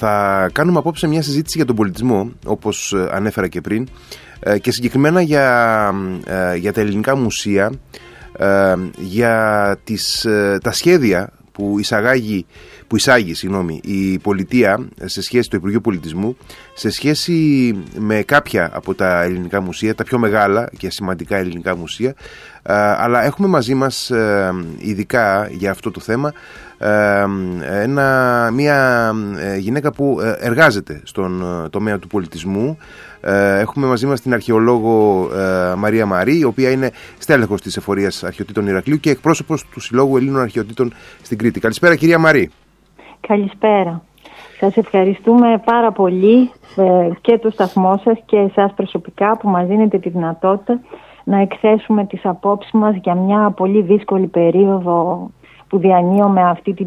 Θα κάνουμε απόψε μια συζήτηση για τον πολιτισμό, όπως ε, ανέφερα και πριν, ε, και συγκεκριμένα για, ε, για τα ελληνικά μουσεία, για τις, τα σχέδια που εισαγάγει που εισάγει συγγνώμη, η πολιτεία σε σχέση το Υπουργείο Πολιτισμού σε σχέση με κάποια από τα ελληνικά μουσεία, τα πιο μεγάλα και σημαντικά ελληνικά μουσεία αλλά έχουμε μαζί μας ειδικά για αυτό το θέμα ένα, μια ε, γυναίκα που ε, εργάζεται στον ε, τομέα του πολιτισμού. Έχουμε μαζί μας την αρχαιολόγο Μαρία Μαρή, η οποία είναι στέλεχος της Εφορίας Αρχαιοτήτων Ηρακλείου και εκπρόσωπος του Συλλόγου Ελλήνων Αρχαιοτήτων στην Κρήτη. Καλησπέρα κυρία Μαρή. Καλησπέρα. Σας ευχαριστούμε πάρα πολύ και το σταθμό σας και εσάς προσωπικά που μας δίνετε τη δυνατότητα να εκθέσουμε τις απόψεις μας για μια πολύ δύσκολη περίοδο που διανύουμε αυτή την,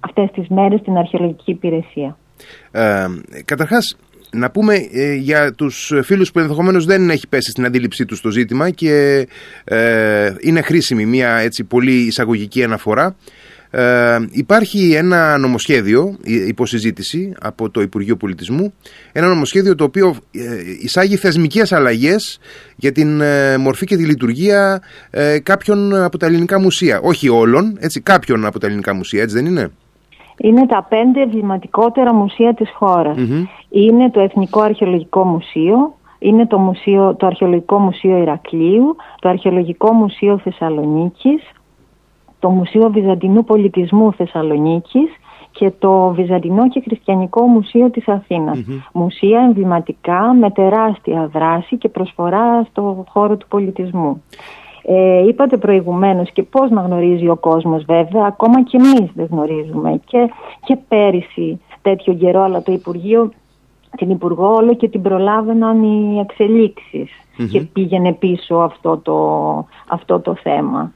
αυτές τις μέρες στην αρχαιολογική υπηρεσία. Ε, καταρχάς, να πούμε ε, για τους φίλους που ενδεχομένως δεν έχει πέσει στην αντίληψή τους το ζήτημα και ε, είναι χρήσιμη μια έτσι πολύ εισαγωγική αναφορά. Ε, υπάρχει ένα νομοσχέδιο υποσυζήτηση από το Υπουργείο Πολιτισμού. Ένα νομοσχέδιο το οποίο ε, εισάγει θεσμικές αλλαγές για την ε, μορφή και τη λειτουργία ε, κάποιων από τα ελληνικά μουσεία. Όχι όλων, έτσι, κάποιων από τα ελληνικά μουσεία, έτσι δεν είναι; Είναι τα πέντε εμβληματικότερα μουσεία της χωρας Είναι το Εθνικό Αρχαιολογικό Μουσείο, είναι το, μουσείο, το Αρχαιολογικό Μουσείο Ηρακλείου, το Αρχαιολογικό Μουσείο Θεσσαλονίκης, το Μουσείο Βυζαντινού Πολιτισμού Θεσσαλονίκης και το Βυζαντινό και Χριστιανικό Μουσείο της αθηνας Μουσεία εμβληματικά με τεράστια δράση και προσφορά στο χώρο του πολιτισμού. Ε, είπατε προηγουμένως και πώς να γνωρίζει ο κόσμος βέβαια, ακόμα και εμείς δεν γνωρίζουμε. Και, και πέρυσι τέτοιο καιρό, αλλά το Υπουργείο, την Υπουργό όλο και την προλάβαιναν οι εξελιξεις και πήγαινε πίσω αυτό το, αυτό το θέμα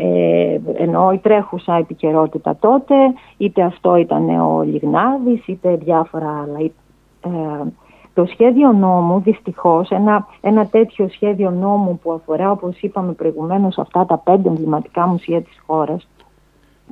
ε, ενώ η τρέχουσα επικαιρότητα τότε, είτε αυτό ήταν ο Λιγνάδης, είτε διάφορα άλλα. Ε, το σχέδιο νόμου, δυστυχώς, ένα, ένα τέτοιο σχέδιο νόμου που αφορά, όπως είπαμε προηγουμένως, αυτά τα πέντε εμβληματικά μουσεία της χώρας,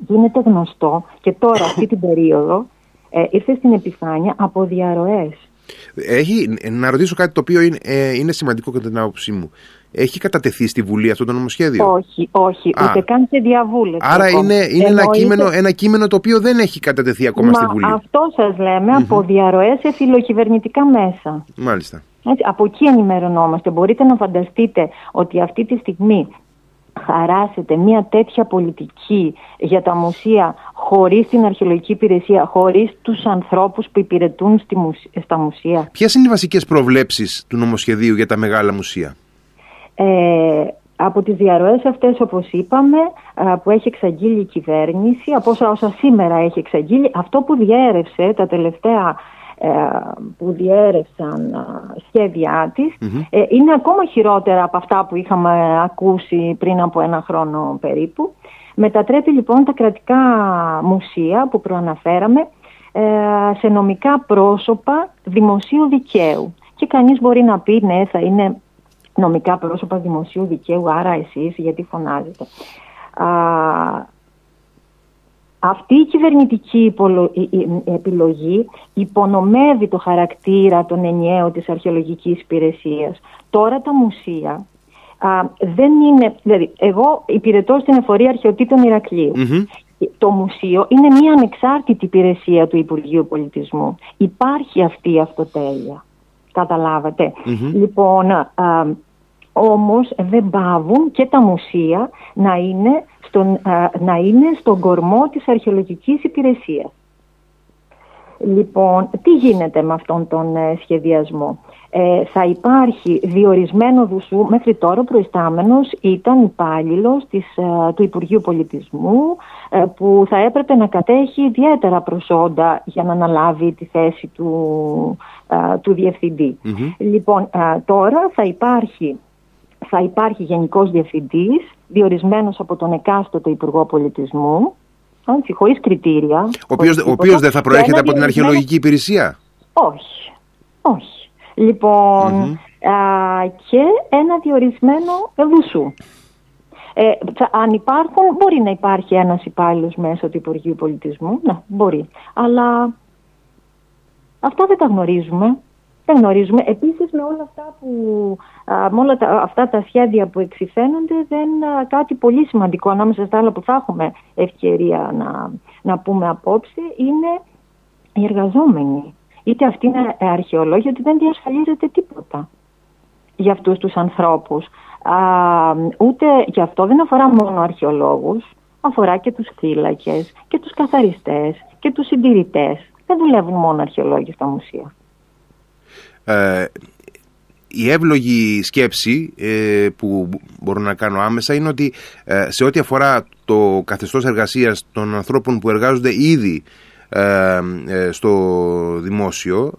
γίνεται γνωστό και τώρα αυτή την περίοδο ε, ήρθε στην επιφάνεια από διαρροές. Έχει, να ρωτήσω κάτι το οποίο είναι, ε, είναι σημαντικό κατά την άποψή μου. Έχει κατατεθεί στη Βουλή αυτό το νομοσχέδιο; Όχι, όχι, Α. ούτε καν σε διαβούλευση. Άρα είναι, είναι ένα, κείμενο, ένα κείμενο το οποίο δεν έχει κατατεθεί ακόμα στη Βουλή. Αυτό σας λέμε mm-hmm. από διαρροές σε φιλοκυβερνητικά μέσα. Μάλιστα. Έτσι, από εκεί ενημερωνόμαστε. Μπορείτε να φανταστείτε ότι αυτή τη στιγμή χαράσετε μια τέτοια πολιτική για τα μουσεία χωρίς την αρχαιολογική υπηρεσία, χωρίς τους ανθρώπους που υπηρετούν στη στα μουσεία. Ποιες είναι οι βασικές προβλέψεις του νομοσχεδίου για τα μεγάλα μουσεία; Ε, από τις διαρροές αυτές όπως είπαμε που έχει εξαγγείλει η κυβέρνηση από όσα, όσα σήμερα έχει εξαγγείλει αυτό που διέρευσε τα τελευταία ε, που διέρευσαν σχέδιά της ε, είναι ακόμα χειρότερα από αυτά που είχαμε ακούσει πριν από ένα χρόνο περίπου. Μετατρέπει λοιπόν τα κρατικά μουσεία που προαναφέραμε ε, σε νομικά πρόσωπα δημοσίου δικαίου. Και κανείς μπορεί να πει ναι θα είναι νομικά πρόσωπα δημοσίου δικαίου, άρα εσείς γιατί φωνάζετε. Αυτή η κυβερνητική επιλογή υπονομεύει το χαρακτήρα των ενιαίων της αρχαιολογικής υπηρεσίας. Τώρα τα μουσεία δεν είναι... Δηλαδή, εγώ υπηρετώ στην εφορία αρχαιοτήτων Το μουσείο είναι μια ανεξάρτητη υπηρεσία του Υπουργείου Πολιτισμού. Υπάρχει αυτή η αυτοτέλεια. Λοιπόν, όμως δεν πάβουν και τα μουσεία να είναι στον, να είναι στον κορμό της αρχαιολογικής υπηρεσίας. Λοιπόν, τι γίνεται με αυτόν τον ε, σχεδιασμό; Ε, θα υπάρχει διορισμένο δουσού, μέχρι τώρα ο προϊστάμενος ήταν υπάλληλο ε, του Υπουργείου Πολιτισμού ε, που θα έπρεπε να κατέχει ιδιαίτερα προσόντα για να αναλάβει τη θέση του, του διευθυντη Λοιπόν, τώρα θα υπάρχει θα υπάρχει Γενικός Διευθυντής, διορισμένος από τον εκάστοτε Υπουργό Πολιτισμού, έτσι, χωρίς κριτήρια. Ο οποίος, ο οποίος δεν θα προέρχεται από την αρχαιολογική υπηρεσία; Όχι, όχι. λοιπον και ένα διορισμένο δουσού. Ε, αν υπάρχουν, μπορεί να υπάρχει ένας υπάλληλος μέσα του Υπουργείου Πολιτισμού, ναι, μπορεί. Αλλά Αυτά δεν τα γνωρίζουμε. Δεν γνωρίζουμε. Επίσης με όλα αυτά, που, με όλα τα, αυτά τα σχέδια που εξηφαίνονται δεν κάτι πολύ σημαντικό ανάμεσα στα άλλα που θα έχουμε ευκαιρία να, να πούμε απόψε είναι οι εργαζόμενοι. Είτε αυτοί είναι αρχαιολόγοι, ότι δεν διασφαλίζεται τίποτα για αυτούς τους ανθρώπους. Α, ούτε και αυτό δεν αφορά μόνο αρχαιολόγους, αφορά και τους φύλακες και τους καθαριστές και τους συντηρητές. Δεν δουλεύουν μόνο αρχαιολόγοι στα μουσεία. Ε, η εύλογη σκέψη ε, που μπορώ να κάνω άμεσα είναι ότι ε, σε ό,τι αφορά το καθεστώς εργασίας των ανθρώπων που εργάζονται ήδη ε, στο δημόσιο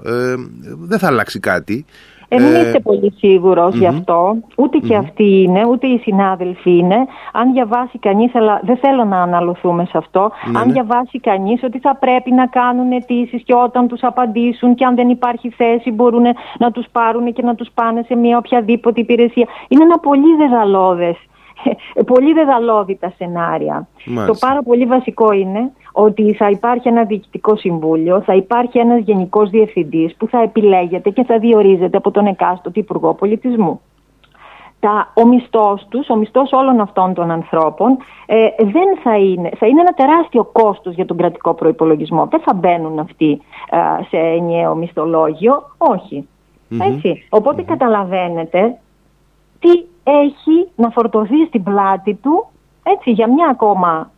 δεν θα αλλάξει κάτι ε, μην είστε πολύ σίγουρος γι' αυτό. Ούτε και αυτοί είναι, ούτε οι συνάδελφοι είναι. Αν διαβάσει κανείς, αλλά δεν θέλω να αναλωθούμε σε αυτό, ναι, αν ναι. διαβάσει κανείς ότι θα πρέπει να κάνουν αιτήσεις και όταν τους απαντήσουν και αν δεν υπάρχει θέση μπορούν να τους πάρουν και να τους πάνε σε μια οποιαδήποτε υπηρεσία. Είναι ένα πολύ δεδαλώδες πολύ δεδαλώδη τα σενάρια. Το πάρα πολύ βασικό είναι ότι θα υπάρχει ένα διοικητικό συμβούλιο, θα υπάρχει ένας γενικός διευθυντής που θα επιλέγεται και θα διορίζεται από τον εκάστοτε Υπουργό Πολιτισμού. Τα, ο μισθός τους, ο μισθός όλων αυτών των ανθρώπων ε, δεν θα είναι, θα είναι ένα τεράστιο κόστος για τον κρατικό προϋπολογισμό. Δεν θα μπαίνουν αυτοί ε, σε ενιαίο μισθολόγιο, οποτε καταλαβαίνετε τι έχει να φορτωθεί στην πλάτη του έτσι, για μια ακόμα,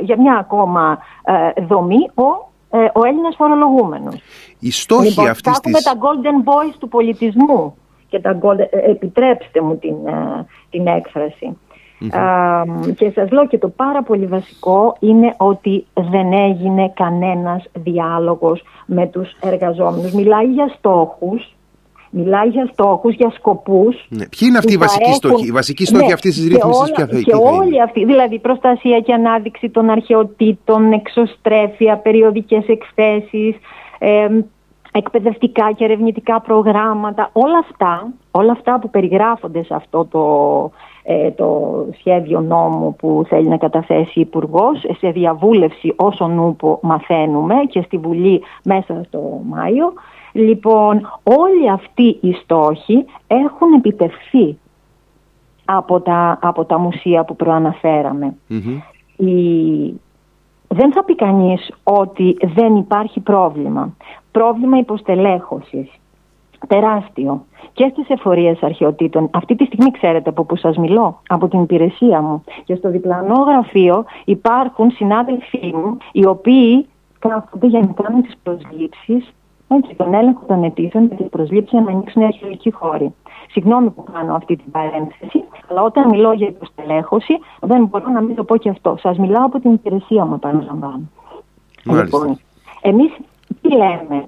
για μια ακόμα δομή ο, ε, ο Έλληνας φορολογούμενος. Οι στόχοι λοιπόν, αυτής της... τα golden boys του πολιτισμού και τα golden, ε, επιτρέψτε μου την, ε, την εκφραση και σας λέω και το πάρα πολύ βασικό είναι ότι δεν έγινε κανένας διάλογος με τους εργαζόμενους. Μιλάει για στόχους, Μιλάει για στόχους, για σκοπούς. Ναι. Ποιοι είναι αυτοί οι βασικοί έχουν... στόχοι, οι βασικοί στόχοι ναι. αυτής της ρύθμισης, ποια θα Και όλοι αυτοί, δηλαδή προστασία και ανάδειξη των αρχαιοτήτων, εξωστρέφεια, περιοδικές εκθέσεις, ε, εκπαιδευτικά και ερευνητικά προγράμματα, όλα αυτά, όλα αυτά που περιγράφονται σε αυτό το, ε, το σχέδιο νόμου που θέλει να καταθέσει η Υπουργός σε διαβούλευση όσον νούπο μαθαίνουμε και στη Βουλή μέσα στο Μάιο Λοιπόν, όλοι αυτοί οι στόχοι έχουν επιτευχθεί από τα, από τα μουσεία που προαναφεραμε Η... Δεν θα πει κανείς ότι δεν υπάρχει πρόβλημα. Πρόβλημα υποστελέχωσης. Τεράστιο. Και στις εφορίες αρχαιοτήτων. Αυτή τη στιγμή ξέρετε από που σας μιλώ. Από την υπηρεσία μου. Και στο διπλανό γραφείο υπάρχουν συνάδελφοί μου οι οποίοι κάθονται για να κάνουν τις προσλήψεις έτσι, τον έλεγχο των αιτήσεων και τι προσλήψει να ανοίξουν οι αρχαιολογικοί χώροι. Συγγνώμη που κάνω αυτή την παρένθεση, αλλά όταν μιλώ για υποστελέχωση, δεν μπορώ να μην το πω και αυτό. Σας μιλάω από την υπηρεσία μου, επαναλαμβάνω. Λοιπόν, εμείς τι λέμε,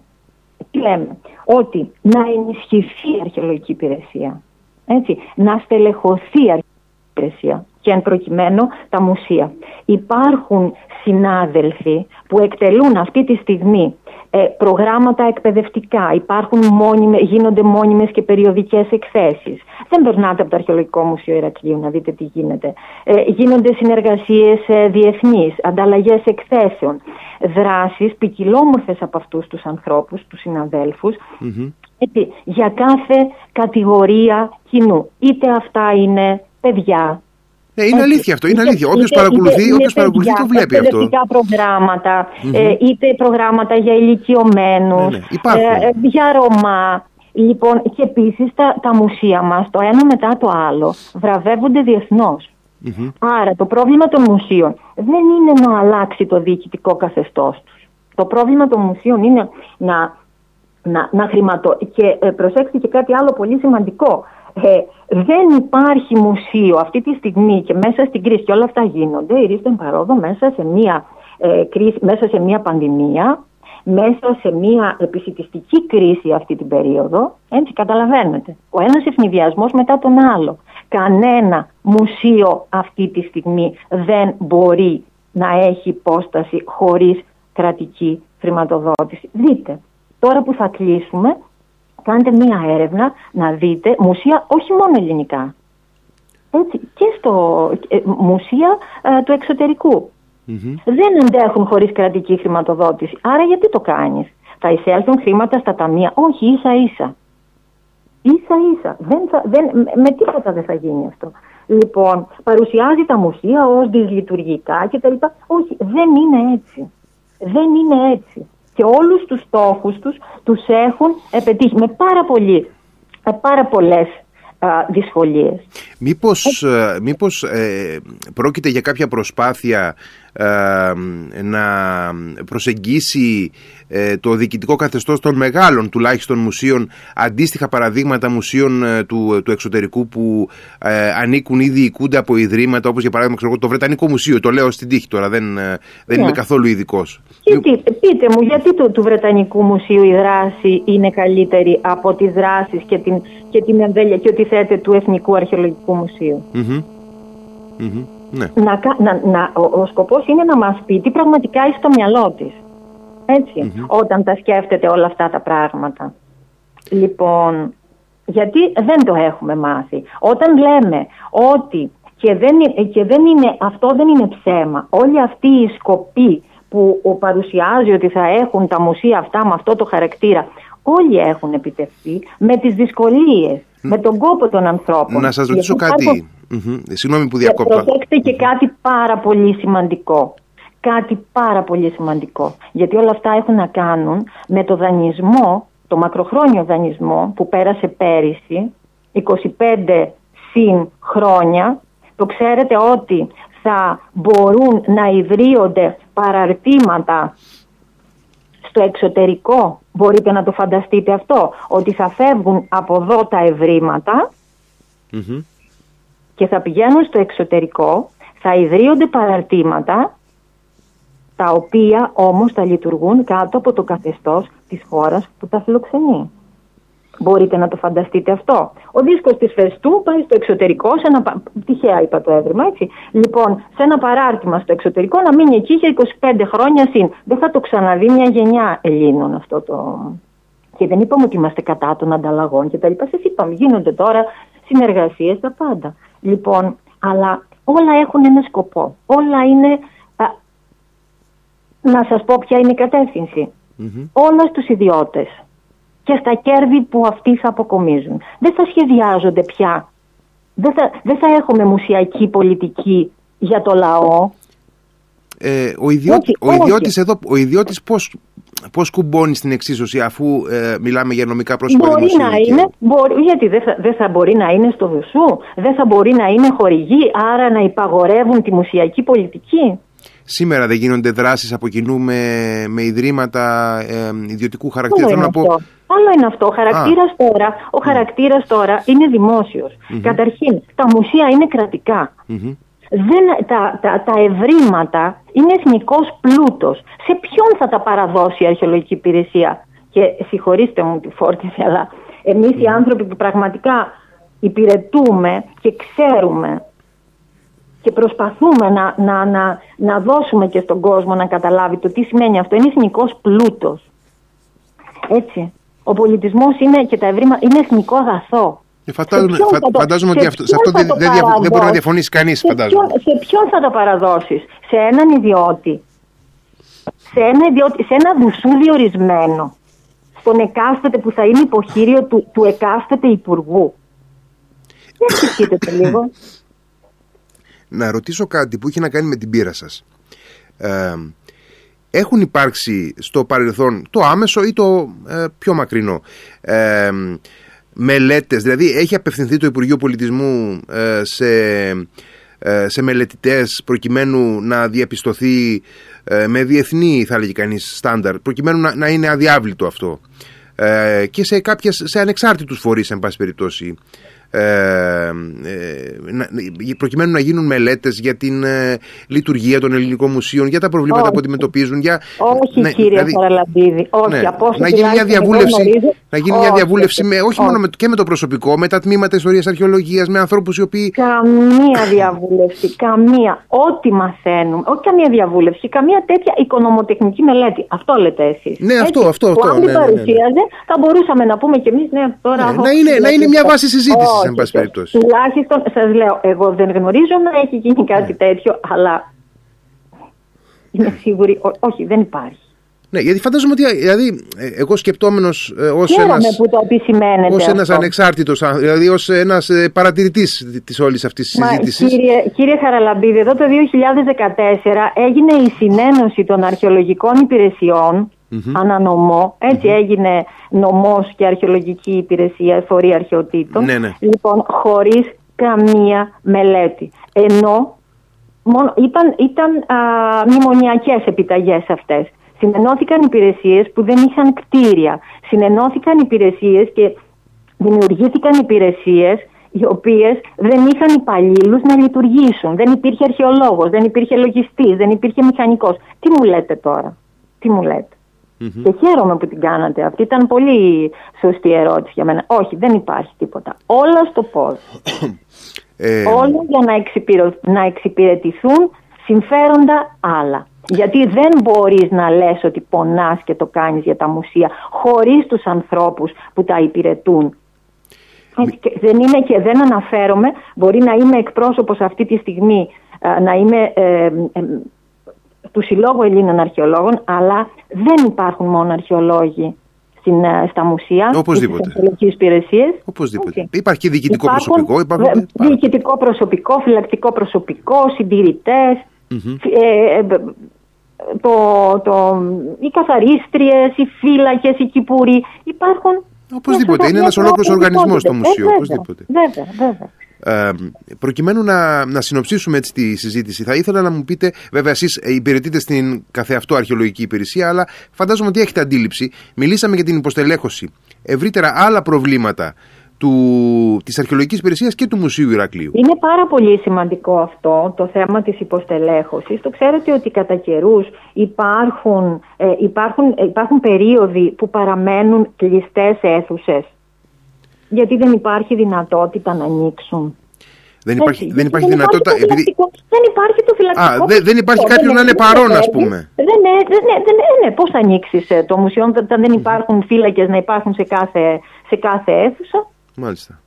τι λέμε, ότι να ενισχυθεί η αρχαιολογική υπηρεσία. Έτσι, να στελεχωθεί η αρχαιολογική υπηρεσία και εν προκειμένου τα μουσεία. Υπάρχουν συνάδελφοι που εκτελούν αυτή τη στιγμή ε, προγράμματα εκπαιδευτικά, υπάρχουν μόνιμε, γίνονται μόνιμες και περιοδικές εκθέσεις. Δεν περνάτε από το Αρχαιολογικό Μουσείο Ηρακλείου να δείτε τι γίνεται. Ε, γίνονται συνεργασίες ε, διεθνείς, ανταλλαγές εκθέσεων, δράσεις ποικιλόμορφες από αυτούς τους ανθρώπους, τους συναδέλφους, για κάθε κατηγορία κοινού. Είτε αυτά είναι παιδιά, ναι, είναι αλήθεια αυτό. Είναι αλήθεια. Όποιος παρακολουθεί, όποιος παρακολουθεί το βλέπει αυτό. Είτε προγράμματα, ε, είτε προγράμματα για ηλικιωμένους, ναι, ναι. ε, για Ρωμά. Λοιπόν, και επίσης τα, τα μουσεία μας, το ένα μετά το άλλο, βραβεύονται Άρα το πρόβλημα των μουσείων δεν είναι να αλλάξει το διοικητικό καθεστώς τους. Το πρόβλημα των μουσείων είναι να, να, να χρηματο... Και ε, προσέξτε και κάτι άλλο πολύ σημαντικό. Ε, δεν υπάρχει μουσείο αυτή τη στιγμή και μέσα στην κρίση και όλα αυτά γίνονται, η Ρίστον Παρόδο μέσα σε μια, ε, κρίση, μέσα σε μια πανδημία, μέσα σε μια επισητιστική κρίση αυτή την περίοδο, έτσι καταλαβαίνετε. Ο ένας ευνηδιασμός μετά τον άλλο. Κανένα μουσείο αυτή τη στιγμή δεν μπορεί να έχει υπόσταση χωρίς κρατική χρηματοδότηση. Δείτε, τώρα που θα κλείσουμε κάντε μία έρευνα να δείτε μουσεία όχι μόνο ελληνικά. Έτσι, και στο ε, μουσεία ε, του εξωτερικου Δεν αντέχουν χωρίς κρατική χρηματοδότηση. Άρα γιατί το κάνεις; Θα εισέλθουν χρήματα στα ταμεία. Όχι, ίσα ίσα. Ίσα ίσα. Δεν θα, δεν, με τίποτα δεν θα γίνει αυτό. Λοιπόν, παρουσιάζει τα μουσεία ως δυσλειτουργικά κτλ. Όχι, δεν είναι έτσι. Δεν είναι έτσι. Και όλους τους στόχους τους τους έχουν επιτύχει με πάρα, πολύ, με πάρα πολλές δυσκολίες. Μήπως, ε, μήπως ε, πρόκειται για κάποια προσπάθεια ε, να προσεγγίσει ε, το διοικητικό καθεστώς των μεγάλων τουλάχιστον μουσείων αντίστοιχα παραδείγματα μουσείων ε, του, του εξωτερικού που ανήκουν ή διοικούνται από ιδρύματα όπως για παράδειγμα ξέρω, το Βρετανικό Μουσείο, το λέω στην τύχη τώρα, δεν, δεν είμαι ναι. καθόλου ειδικός. Πείτε μου, γιατί του, του Βρετανικού Μουσείου η δράση είναι καλύτερη από τις δράσεις και την, και την εμβέλεια και ότι θέτε του Εθνικού Αρχαιολογικού ναι. Να, να, να, ο, ο σκοπός είναι να μας πει τι πραγματικά έχει στο μυαλό της. ετσι όταν τα σκέφτεται όλα αυτά τα πράγματα. Λοιπόν, γιατί δεν το έχουμε μάθει. Όταν λέμε ότι και δεν, και δεν είναι, αυτό δεν είναι ψέμα, όλοι αυτοί οι σκοποί που παρουσιάζει ότι θα έχουν τα μουσεία αυτά με αυτό το χαρακτήρα, όλοι έχουν επιτευχθεί με τις δυσκολίες, με τον κόπο των ανθρώπων. Να σας ρωτήσω κάτι. Mm-hmm. Συγγνώμη που διακόπτω. Και προσέξτε και κάτι πάρα πολύ σημαντικό. Κάτι πάρα πολύ σημαντικό. Γιατί όλα αυτά έχουν να κάνουν με το δανεισμό, το μακροχρόνιο δανεισμό που πέρασε πέρυσι, 25 συν χρόνια. Το ξέρετε ότι θα μπορούν να ιδρύονται παραρτήματα στο εξωτερικό. Μπορείτε να το φανταστείτε αυτό. Ότι θα φεύγουν από εδώ τα ευρήματα και θα πηγαίνουν στο εξωτερικό, θα ιδρύονται παραρτήματα τα οποία όμως θα λειτουργούν κάτω από το καθεστώς της χώρας που τα φιλοξενεί. Μπορείτε να το φανταστείτε αυτό. Ο δίσκος της Φεστού πάει στο εξωτερικό, σε ένα, τυχαία είπα το έβριμα, έτσι. Λοιπόν, σε ένα παράρτημα στο εξωτερικό να μείνει εκεί για 25 χρόνια συν. Δεν θα το ξαναδεί μια γενιά Ελλήνων αυτό το... Και δεν είπαμε ότι είμαστε κατά των ανταλλαγών και τα λοιπά. Σας είπαμε, γίνονται τώρα συνεργασίες, τα πάντα. Λοιπόν, αλλά όλα έχουν ένα σκοπό. Όλα είναι... να σας πω ποια είναι η κατεύθυνση. Όλα στους ιδιώτες και στα κέρδη που αυτοί θα αποκομίζουν. Δεν θα σχεδιάζονται πια. Δεν θα, δεν θα έχουμε μουσιακή πολιτική για το λαό. Ε, ο, ιδιώτη, ο, ιδιώτης εδώ, ο ιδιώτης πώς, πώς κουμπώνει στην εξίσωση αφού ε, μιλάμε για νομικά πρόσωπα Μπορεί να είναι, μπορεί, γιατί δεν θα, δεν θα μπορεί να είναι στο δουσού, δεν θα μπορεί να είναι χορηγή, άρα να υπαγορεύουν τη μουσιακή πολιτική. Σήμερα δεν γίνονται δράσεις από κοινού με, με ιδρύματα ε, ιδιωτικού χαρακτήρα. Θέλω να πω... Άλλο είναι αυτό. Ο χαρακτήρας τώρα, ο χαρακτήρας τώρα είναι Καταρχήν, τα μουσεία είναι δεν, τα, τα, τα ευρήματα είναι εθνικός πλούτος. Σε ποιον θα τα παραδώσει η αρχαιολογική υπηρεσία; Και συγχωρήστε μου τη φόρτιση, αλλά εμείς οι άνθρωποι που πραγματικά υπηρετούμε και ξέρουμε και προσπαθούμε να, να, να, να δώσουμε και στον κόσμο να καταλάβει το τι σημαίνει αυτό. Είναι εθνικός πλούτος. Έτσι. Ο πολιτισμός είναι και τα ευρήματα είναι εθνικό αγαθό. Ε, φαντάζομαι, φα, φαντάζομαι ότι αυτό, σε αυτό δεν, δεν, δεν μπορεί να διαφωνήσει κανείς. Σε, ποιον, σε ποιον θα το παραδώσεις; Σε έναν ιδιώτη; Σε ένα, ιδιώτη, σε ένα δουσού διορισμένο; Στον εκάστοτε που θα είναι υποχείριο του, του εκάστοτε υπουργού; Δεν σκεφτείτε το λίγο. Να ρωτήσω κάτι που έχει να κάνει με την πείρα σας. Ε, έχουν υπάρξει στο παρελθόν το άμεσο ή το ε, πιο μακρινό ε, μελέτες, δηλαδή έχει απευθυνθεί το Υπουργείο Πολιτισμού ε, σε, ε, σε μελετητές προκειμένου να διαπιστωθεί ε, με διεθνή θα λέγει κανείς στάνταρ, προκειμένου να, να είναι αδιάβλητο αυτό και σε, κάποιες, σε ανεξάρτητους φορείς εν πάση περιπτώσει ε, ε, προκειμένου να γίνουν μελέτες για την ε, λειτουργία των ελληνικών μουσείων, για τα προβλήματα που αντιμετωπίζουν. Για, όχι ναι, κύριε δηλαδή, Παραλαμπίδη, όχι. Ναι, να γίνει μια διαβούλευση, να γίνει μια διαβούλευση με, όχι, μόνο με, και με το προσωπικό, με τα τμήματα ιστορίας αρχαιολογίας, με ανθρώπους οι οποίοι... Καμία διαβούλευση, καμία. Ό,τι μαθαίνουμε, όχι καμία διαβούλευση, καμία τέτοια οικονομοτεχνική μελέτη. Αυτό λέτε εσείς. Ναι, αυτό, αυτό. αυτό αν ναι, ναι, ναι, παρουσίαζε, θα μπορούσαμε να πούμε κι εμείς, ναι, τώρα... Ναι, να, είναι, να είναι μια βάση συζήτησης εν πάση περιπτώσει. Τουλάχιστον σας λέω, εγώ δεν γνωρίζω να έχει γίνει κάτι ναι. τέτοιο, αλλά είμαι σίγουρη, όχι, δεν υπάρχει. Ναι, γιατί φαντάζομαι ότι δηλαδή, ε, εγώ σκεπτόμενος ε, ως ένα. που το επισημαίνετε. Ω ένας ανεξάρτητος, δηλαδή ως ένας ε, παρατηρητής της όλης αυτής της συζήτησης. Κύριε, κύριε Χαραλαμπίδη, εδώ το 2014 έγινε η συνένωση των αρχαιολογικών υπηρεσιών mm-hmm. ανανομό. Έτσι έγινε νομός και αρχαιολογική υπηρεσία, φορεί αρχαιοτήτων. Ναι, ναι. Λοιπόν, χωρίς καμία μελέτη. Ενώ μόνο, ήταν, ήταν α, μνημονιακές επιταγές αυτές. Συνενώθηκαν υπηρεσίες που δεν είχαν κτίρια. Συνενώθηκαν υπηρεσίες και δημιουργήθηκαν υπηρεσίες οι οποίες δεν είχαν υπαλλήλους να λειτουργήσουν. Δεν υπήρχε αρχαιολόγος, δεν υπήρχε λογιστής, δεν υπήρχε μηχανικός. Τι μου λέτε τώρα, τι μου λέτε; Και χαίρομαι που την κάνατε. Αυτή ήταν πολύ σωστή ερώτηση για μένα. Όχι, δεν υπάρχει τίποτα. Όλα στο πώς. Ε... Όλα για να, να εξυπηρετηθούν συμφέροντα άλλα. Γιατί δεν μπορείς να λες ότι πονάς και το κάνεις για τα μουσεία χωρίς τους ανθρώπους που τα υπηρετούν. Δεν είναι και δεν αναφέρομαι, μπορεί να είμαι εκπρόσωπος αυτή τη στιγμή, ε, να είμαι ε, του Συλλόγου Ελλήνων Αρχαιολόγων, αλλά δεν υπάρχουν μόνο αρχαιολόγοι στην, ε, στα μουσεία Οπωσδήποτε. στις υπηρεσίες. Οπωσδήποτε. Υπάρχει και διοικητικό υπάρχουν, προσωπικό. Υπάρχουν, διοικητικό προσωπικό, φυλακτικό προσωπικό, συντηρητές, ε, ε, το, το, οι καθαρίστριες, οι φύλακες, οι κυπουροί. Υπάρχουν Οπωσδήποτε. Είναι ένας ολόκληρος οργανισμός στο μουσείο. Οπωσδήποτε. Βέβαια, βέβαια. Ε, προκειμένου να, να συνοψίσουμε έτσι τη συζήτηση, θα ήθελα να μου πείτε, βέβαια, εσείς υπηρετείτε στην καθεαυτό αρχαιολογική υπηρεσία, αλλά φαντάζομαι ότι έχετε αντίληψη. Μιλήσαμε για την υποστελέχωση. Ευρύτερα, άλλα προβλήματα του, της αρχαιολογικής υπηρεσίας και του Μουσείου Ηρακλείου. Είναι πάρα πολύ σημαντικό αυτό το θέμα της υποστελέχωσης. Το ξέρετε ότι κατά καιρούς υπάρχουν, ε, υπάρχουν, ε, υπάρχουν περίοδοι που παραμένουν κλειστές αίθουσες γιατί δεν υπάρχει δυνατότητα να ανοίξουν. Δεν υπάρχει, δεν υπάρχει δεν δυνατότητα. Υπάρχει επειδή... Δεν υπάρχει το φυλακτικό. Α, δεν, δεν υπάρχει κάποιο να είναι παρόν, ας πούμε. Δεν είναι, δεν, δεν, ναι, πώς θα ανοίξεις ε, το μουσείο, όταν δεν υπάρχουν φύλακες να υπάρχουν σε κάθε, σε κάθε αίθουσα; Μάλιστα.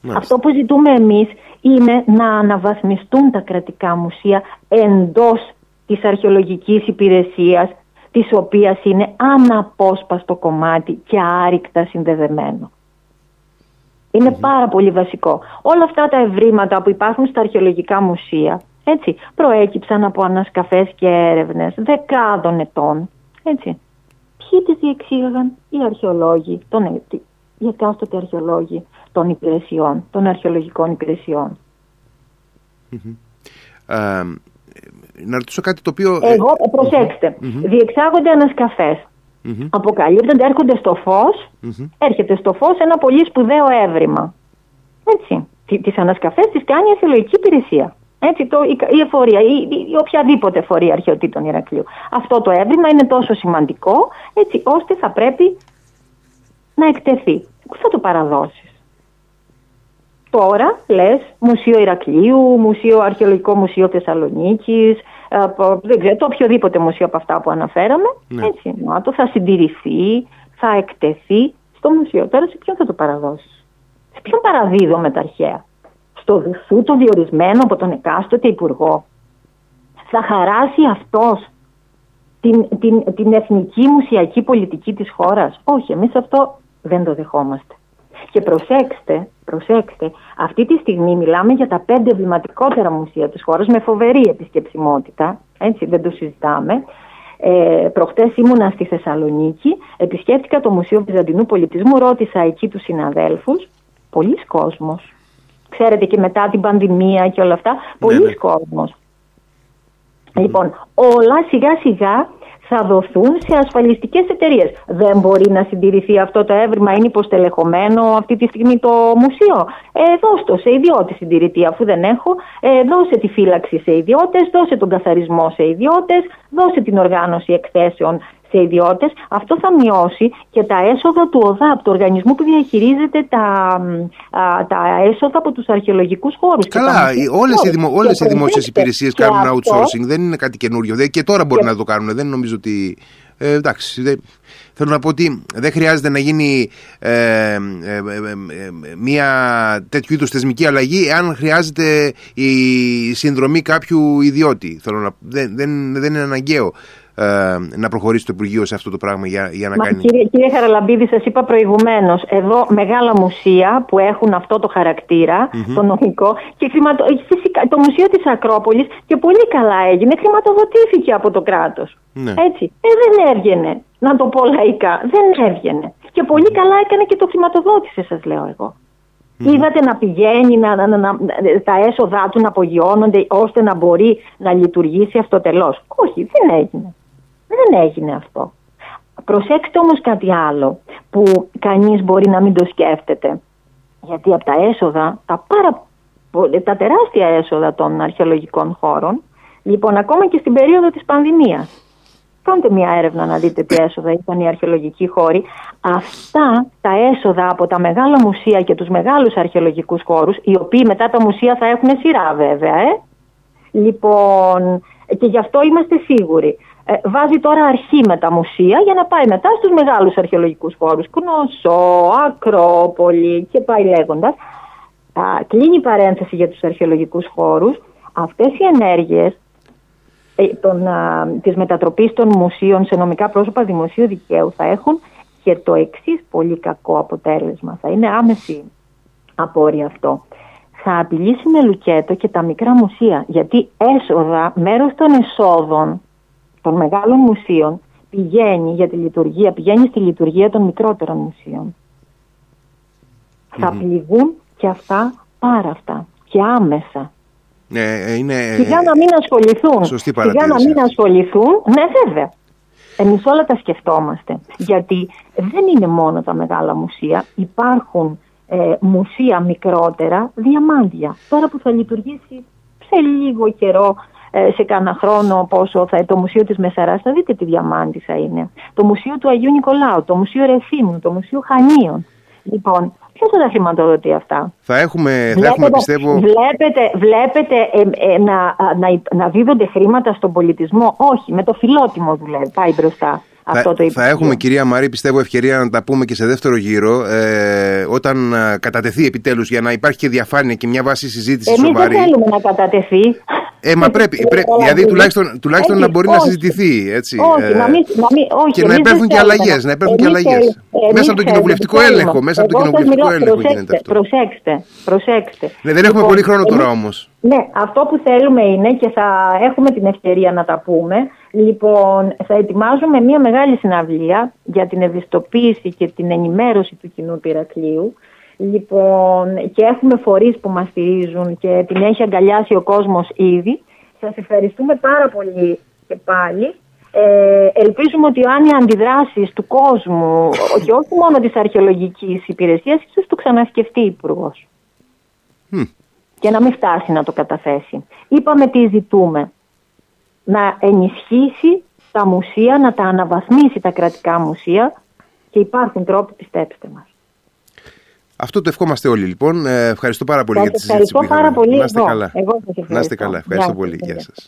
Μάλιστα. Αυτό που ζητούμε εμείς είναι να αναβαθμιστούν τα κρατικά μουσεία εντός της αρχαιολογικής υπηρεσίας της οποίας είναι αναπόσπαστο κομμάτι και άρρηκτα συνδεδεμένο. Είναι πάρα πολύ βασικό. Όλα αυτά τα ευρήματα που υπάρχουν στα αρχαιολογικά μουσεία έτσι, προέκυψαν από ανασκαφές και έρευνες δεκάδων ετών. Έτσι. Ποιοι τις διεξήγαγαν; Οι αρχαιολόγοι, τον, οι εκάστοτε αρχαιολόγοι των υπηρεσιών, των αρχαιολογικών να ρωτήσω κάτι το οποίο. Εγώ, ε, προσέξτε. Mm-hmm. Διεξάγονται ανασκαφές. Mm-hmm. Αποκαλύπτονται, έρχονται στο φως. Έρχεται στο φως ένα πολύ σπουδαίο έβριμα. Έτσι. Τι ανασκαφές τις κάνει η αρχαιολογική υπηρεσία. Έτσι, το, η, η εφορία, η, η, οποιαδήποτε φορεία αρχαιοτήτων Ηρακλείου. Αυτό το έβριμα είναι τόσο σημαντικό, έτσι ώστε θα πρέπει να εκτεθεί. Πού θα το παραδώσεις; Τώρα λες Μουσείο Ηρακλείου, Μουσείο Αρχαιολογικό Μουσείο Θεσσαλονίκης, ε, δεν ξέρω, το οποιοδήποτε μουσείο από αυτά που αναφέραμε. Ναι. Έτσι, το θα συντηρηθεί, θα εκτεθεί στο μουσείο. Τώρα σε ποιον θα το παραδώσεις; Σε ποιον παραδίδω με τα αρχαία; Στο δουσού το διορισμένο από τον εκάστοτε υπουργό; Θα χαράσει αυτός την, την, την εθνική μουσιακή πολιτική της χώρας; Όχι, εμείς αυτό δεν το δεχόμαστε. Και προσέξτε, προσέξτε, αυτή τη στιγμή μιλάμε για τα πέντε εμβληματικότερα μουσεία της χώρας με φοβερή επισκεψιμότητα, έτσι δεν το συζητάμε. Ε, προχτές ήμουνα στη Θεσσαλονίκη, επισκέφτηκα το Μουσείο Βυζαντινού Πολιτισμού, ρώτησα εκεί τους συναδέλφους, πολλοί κόσμος. Ξέρετε και μετά την πανδημία και όλα αυτά, πολλοί ναι, ναι. κόσμος. Λοιπόν, όλα σιγά σιγά θα δοθούν σε ασφαλιστικές εταιρείες. Δεν μπορεί να συντηρηθεί αυτό το έβριμα, είναι υποστελεχωμένο αυτή τη στιγμή το μουσείο. Ε, δώστε το σε ιδιώτη συντηρητή, αφού δεν έχω. Ε, δώσε τη φύλαξη σε ιδιώτες, δώσε τον καθαρισμό σε ιδιώτες, δώσε την οργάνωση εκθέσεων σε ιδιώτες. Αυτό θα μειώσει και τα έσοδα του ΟΔΑΠ, του οργανισμού που διαχειρίζεται τα, α, τα έσοδα από τους αρχαιολογικούς χώρους. Καλά, όλες οι, δημο, όλες οι δημόσιες υπηρεσίες κάνουν outsourcing, δεν είναι κάτι καινούριο. Και τώρα μπορεί να το κάνουν, δεν νομίζω ότι... Ε, εντάξει, δεν, θέλω να πω ότι δεν χρειάζεται να γίνει ε, ε, ε, μια τέτοιου είδους θεσμική αλλαγή αν χρειάζεται η συνδρομή κάποιου ιδιώτη. Θέλω να, δεν, δεν, δεν είναι αναγκαίο. Ε, να προχωρήσει το Υπουργείο σε αυτό το πράγμα για, για να Μα, κάνει. Κύριε, κύριε Χαραλαμπίδη, σας είπα προηγουμένως, εδώ μεγάλα μουσεία που έχουν αυτό το χαρακτηρα το νομικό, και χρηματο... φυσικά, το Μουσείο της Ακρόπολης και πολύ καλά έγινε, χρηματοδοτήθηκε από το κράτος. Ναι. Έτσι. Ε, δεν έβγαινε, να το πω λαϊκά. Δεν έβγαινε. Και πολύ καλά έκανε και το χρηματοδότησε, σας λέω εγώ. Είδατε να πηγαίνει, να, να, να, τα έσοδά του να απογειώνονται ώστε να μπορεί να λειτουργήσει αυτοτελώς. Όχι, δεν έγινε. Δεν έγινε αυτό. Προσέξτε όμως κάτι άλλο που κανείς μπορεί να μην το σκέφτεται. Γιατί από τα έσοδα, τα, πάρα, τα τεράστια έσοδα των αρχαιολογικών χώρων, λοιπόν ακόμα και στην περίοδο της πανδημίας, Κάντε μια έρευνα να δείτε τι έσοδα είχαν οι αρχαιολογικοί χώροι. Αυτά τα έσοδα από τα μεγάλα μουσεία και τους μεγάλους αρχαιολογικούς χώρους, οι οποίοι μετά τα μουσεία θα έχουν σειρά βέβαια, ε. Λοιπόν, και γι' αυτό είμαστε σίγουροι. Ε, βάζει τώρα αρχή με τα μουσεία για να πάει μετά στους μεγάλους αρχαιολογικούς χώρους. Κνωσό, Ακρόπολη και πάει λέγοντας. Α, κλείνει η παρένθεση για τους αρχαιολογικούς χώρους. Αυτές οι ενέργειες ε, των, α, της μετατροπής των μουσείων σε νομικά πρόσωπα δημοσίου δικαίου θα έχουν και το εξής πολύ κακό αποτέλεσμα. Θα είναι άμεση απόρρια αυτό. Θα απειλήσει με λουκέτο και τα μικρά μουσεία, γιατί έσοδα, μέρος των εσόδων των μεγάλων μουσείων πηγαίνει για τη λειτουργία, πηγαίνει στη λειτουργία των μικρότερων μουσείων. Θα πληγούν και αυτά πάρα αυτά και άμεσα. Ναι, είναι... Σιγά να μην ασχοληθούν. Σωστή Σιγά να μην ασχοληθούν. Ναι, βέβαια. Εμείς όλα τα σκεφτόμαστε. Γιατί δεν είναι μόνο τα μεγάλα μουσεία. Υπάρχουν ε, μουσεία μικρότερα, διαμάντια. Τώρα που θα λειτουργήσει σε λίγο καιρό, ε, σε κάνα χρόνο πόσο θα το Μουσείο της Μεσαράς, θα δείτε τι διαμάντη θα είναι. Το Μουσείο του Αγίου Νικολάου, το Μουσείο Ρεθύμνου, το Μουσείο Χανίων. Λοιπόν, Ποιος θα τα χρηματοδοτεί αυτά; Θα έχουμε, βλέπετε, θα έχουμε πιστεύω. Βλέπετε, βλέπετε ε, ε, να, να, να δίδονται χρήματα στον πολιτισμό; Όχι, με το φιλότιμο δουλεύει. Πάει μπροστά. Θα, αυτό το θα έχουμε κυρία Μαρή πιστεύω ευκαιρία να τα πούμε και σε δεύτερο γύρο ε, όταν κατατεθεί επιτέλους για να υπάρχει και διαφάνεια και μια βάση συζήτησης Εμείς σοβαρή. δεν θέλουμε να κατατεθεί. Ε, μα πρέπει, πρέπει δηλαδή τουλάχιστον, τουλάχιστον να μπορεί όχι, να συζητηθεί. Έτσι, όχι, ε, να μην, να μην, όχι, και να υπέρθουν και αλλαγές. Να υπέρθουν και αλλαγές. Μέσα από τον κοινοβουλευτικό έλεγχο. Μέσα από τον κοινοβουλευτικό έλεγχο προσέξτε, γίνεται αυτό. Προσέξτε, προσέξτε. Ναι, δεν έχουμε πολύ χρόνο τώρα όμως. Ναι, αυτό που θέλουμε είναι και θα έχουμε την ευκαιρία να τα πούμε. Λοιπόν, θα ετοιμάζουμε μια μεγάλη συναυλία για την ευαισθητοποίηση και την ενημέρωση του κοινού πυρακλείου. Λοιπόν, και έχουμε φορείς που μας στηρίζουν και την έχει αγκαλιάσει ο κόσμος ήδη. Σας ευχαριστούμε πάρα πολύ και πάλι. Ε, ελπίζουμε ότι αν οι αντιδράσεις του κόσμου και όχι μόνο της αρχαιολογικής υπηρεσίας ίσως το ξανασκεφτεί υπουργός. Mm. Και να μην φτάσει να το καταθέσει. Είπαμε τι ζητούμε. Να ενισχύσει τα μουσεία, να τα αναβαθμίσει τα κρατικά μουσεία και υπάρχουν τρόποι πιστέψτε μας. Αυτό το ευχόμαστε όλοι λοιπόν. Ε, ευχαριστώ πάρα πολύ σας για τη συζήτηση ευχαριστώ πάρα πολύ Να είστε εγώ. καλά. Εγώ σας ευχαριστώ. Να είστε καλά. Ευχαριστώ πολύ. Γεια σας.